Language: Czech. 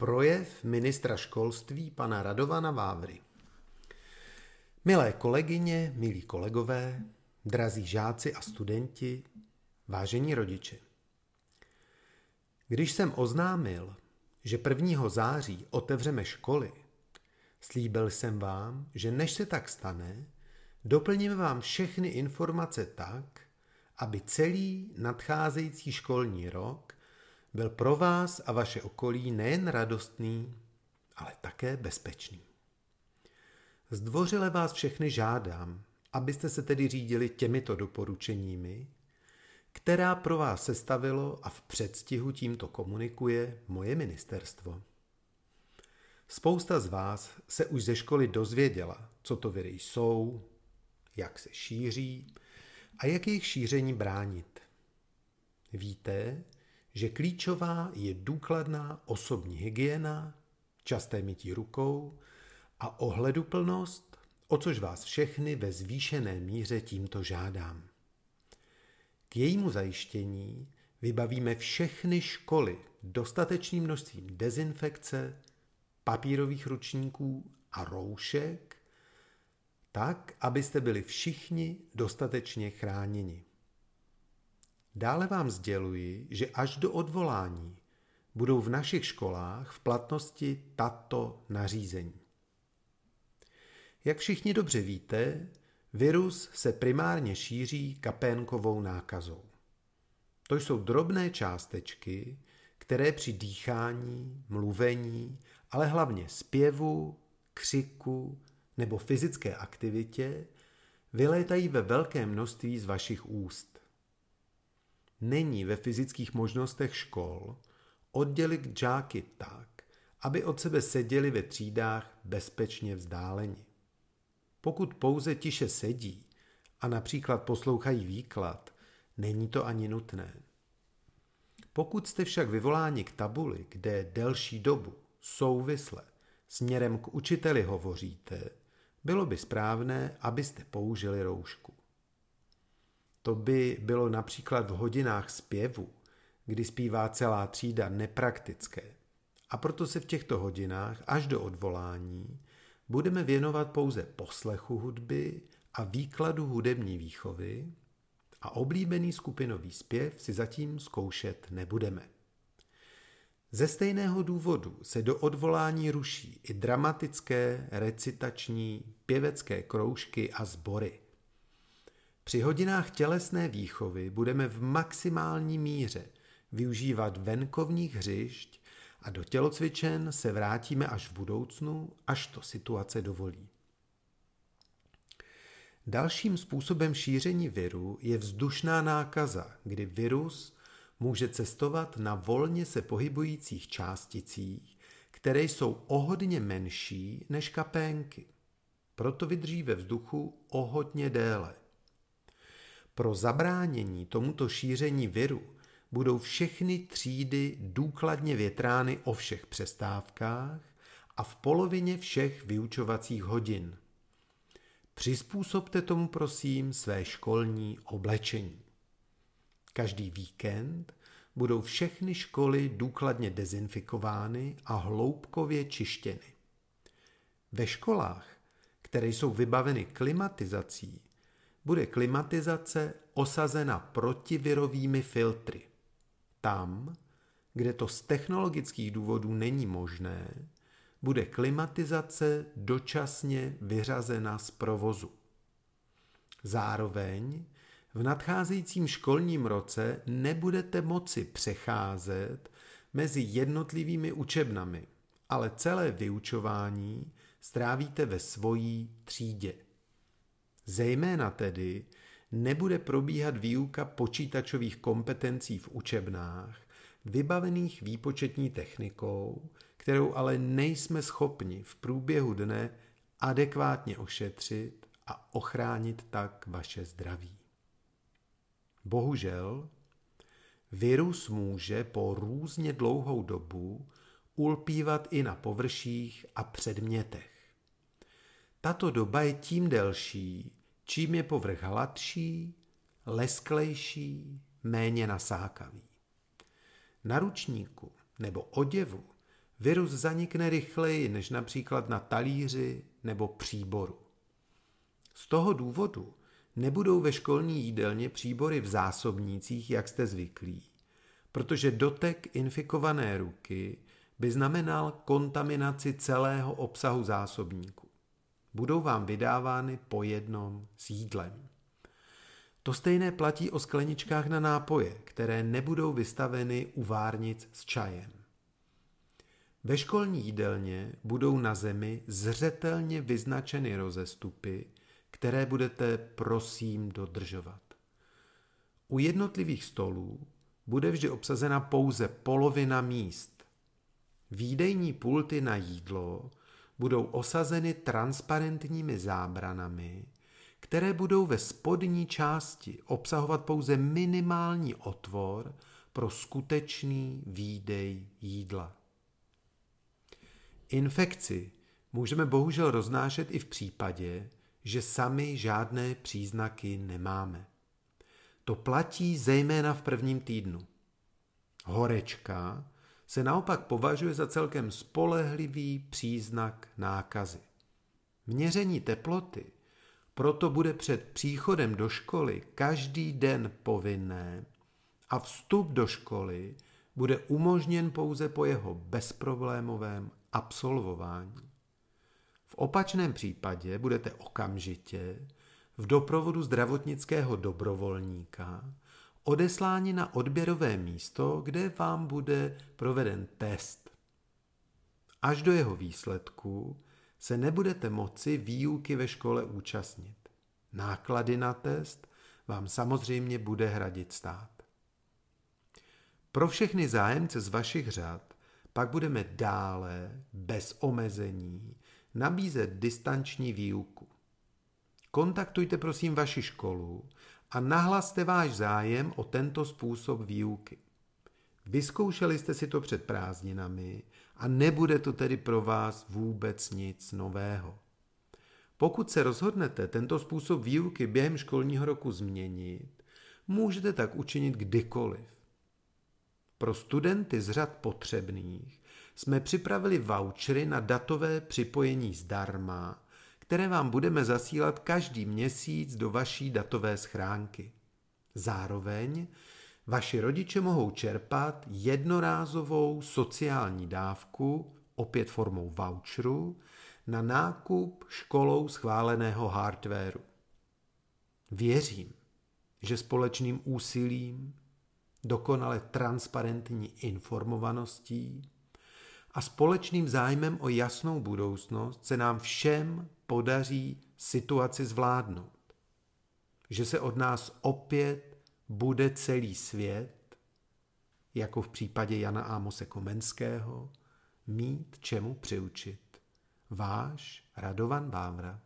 Projev ministra školství pana Radovana Vávry. Milé kolegyně, milí kolegové, drazí žáci a studenti, vážení rodiče. Když jsem oznámil, že 1. září otevřeme školy, slíbil jsem vám, že než se tak stane, doplníme vám všechny informace tak, aby celý nadcházející školní rok byl pro vás a vaše okolí nejen radostný, ale také bezpečný. Zdvořile vás všechny žádám, abyste se tedy řídili těmito doporučeními, která pro vás sestavilo a v předstihu tímto komunikuje moje ministerstvo. Spousta z vás se už ze školy dozvěděla, co to viry jsou, jak se šíří a jak jejich šíření bránit. Víte, že klíčová je důkladná osobní hygiena, časté mytí rukou a ohleduplnost, o což vás všechny ve zvýšené míře tímto žádám. K jejímu zajištění vybavíme všechny školy dostatečným množstvím dezinfekce, papírových ručníků a roušek, tak, abyste byli všichni dostatečně chráněni. Dále vám sděluji, že až do odvolání budou v našich školách v platnosti tato nařízení. Jak všichni dobře víte, virus se primárně šíří kapénkovou nákazou. To jsou drobné částečky, které při dýchání, mluvení, ale hlavně zpěvu, křiku nebo fyzické aktivitě vylétají ve velkém množství z vašich úst není ve fyzických možnostech škol oddělit žáky tak, aby od sebe seděli ve třídách bezpečně vzdáleni. Pokud pouze tiše sedí a například poslouchají výklad, není to ani nutné. Pokud jste však vyvoláni k tabuli, kde delší dobu, souvisle, směrem k učiteli hovoříte, bylo by správné, abyste použili roušku. To by bylo například v hodinách zpěvu, kdy zpívá celá třída nepraktické. A proto se v těchto hodinách až do odvolání budeme věnovat pouze poslechu hudby a výkladu hudební výchovy a oblíbený skupinový zpěv si zatím zkoušet nebudeme. Ze stejného důvodu se do odvolání ruší i dramatické, recitační, pěvecké kroužky a sbory – při hodinách tělesné výchovy budeme v maximální míře využívat venkovních hřišť a do tělocvičen se vrátíme až v budoucnu, až to situace dovolí. Dalším způsobem šíření viru je vzdušná nákaza, kdy virus může cestovat na volně se pohybujících částicích, které jsou o hodně menší než kapénky. Proto vydrží ve vzduchu o hodně déle – pro zabránění tomuto šíření viru budou všechny třídy důkladně větrány o všech přestávkách a v polovině všech vyučovacích hodin. Přizpůsobte tomu prosím své školní oblečení. Každý víkend budou všechny školy důkladně dezinfikovány a hloubkově čištěny. Ve školách, které jsou vybaveny klimatizací, bude klimatizace osazena protivirovými filtry. Tam, kde to z technologických důvodů není možné, bude klimatizace dočasně vyřazena z provozu. Zároveň v nadcházejícím školním roce nebudete moci přecházet mezi jednotlivými učebnami, ale celé vyučování strávíte ve svojí třídě. Zejména tedy nebude probíhat výuka počítačových kompetencí v učebnách, vybavených výpočetní technikou, kterou ale nejsme schopni v průběhu dne adekvátně ošetřit a ochránit tak vaše zdraví. Bohužel, virus může po různě dlouhou dobu ulpívat i na površích a předmětech. Tato doba je tím delší, čím je povrch hladší, lesklejší, méně nasákavý. Na ručníku nebo oděvu virus zanikne rychleji než například na talíři nebo příboru. Z toho důvodu nebudou ve školní jídelně příbory v zásobnících, jak jste zvyklí, protože dotek infikované ruky by znamenal kontaminaci celého obsahu zásobníku. Budou vám vydávány po jednom s jídlem. To stejné platí o skleničkách na nápoje, které nebudou vystaveny u várnic s čajem. Ve školní jídelně budou na zemi zřetelně vyznačeny rozestupy, které budete prosím dodržovat. U jednotlivých stolů bude vždy obsazena pouze polovina míst. Výdejní pulty na jídlo budou osazeny transparentními zábranami, které budou ve spodní části obsahovat pouze minimální otvor pro skutečný výdej jídla. Infekci můžeme bohužel roznášet i v případě, že sami žádné příznaky nemáme. To platí zejména v prvním týdnu. Horečka se naopak považuje za celkem spolehlivý příznak nákazy. Měření teploty proto bude před příchodem do školy každý den povinné a vstup do školy bude umožněn pouze po jeho bezproblémovém absolvování. V opačném případě budete okamžitě v doprovodu zdravotnického dobrovolníka odesláni na odběrové místo, kde vám bude proveden test. Až do jeho výsledku se nebudete moci výuky ve škole účastnit. Náklady na test vám samozřejmě bude hradit stát. Pro všechny zájemce z vašich řad pak budeme dále, bez omezení, nabízet distanční výuku. Kontaktujte prosím vaši školu a nahlaste váš zájem o tento způsob výuky. Vyzkoušeli jste si to před prázdninami a nebude to tedy pro vás vůbec nic nového. Pokud se rozhodnete tento způsob výuky během školního roku změnit, můžete tak učinit kdykoliv. Pro studenty z řad potřebných jsme připravili vouchery na datové připojení zdarma, které vám budeme zasílat každý měsíc do vaší datové schránky. Zároveň vaši rodiče mohou čerpat jednorázovou sociální dávku, opět formou voucheru, na nákup školou schváleného hardwareu. Věřím, že společným úsilím, dokonale transparentní informovaností a společným zájmem o jasnou budoucnost se nám všem podaří situaci zvládnout. Že se od nás opět bude celý svět, jako v případě Jana Ámose Komenského, mít čemu přiučit. Váš Radovan Vávra.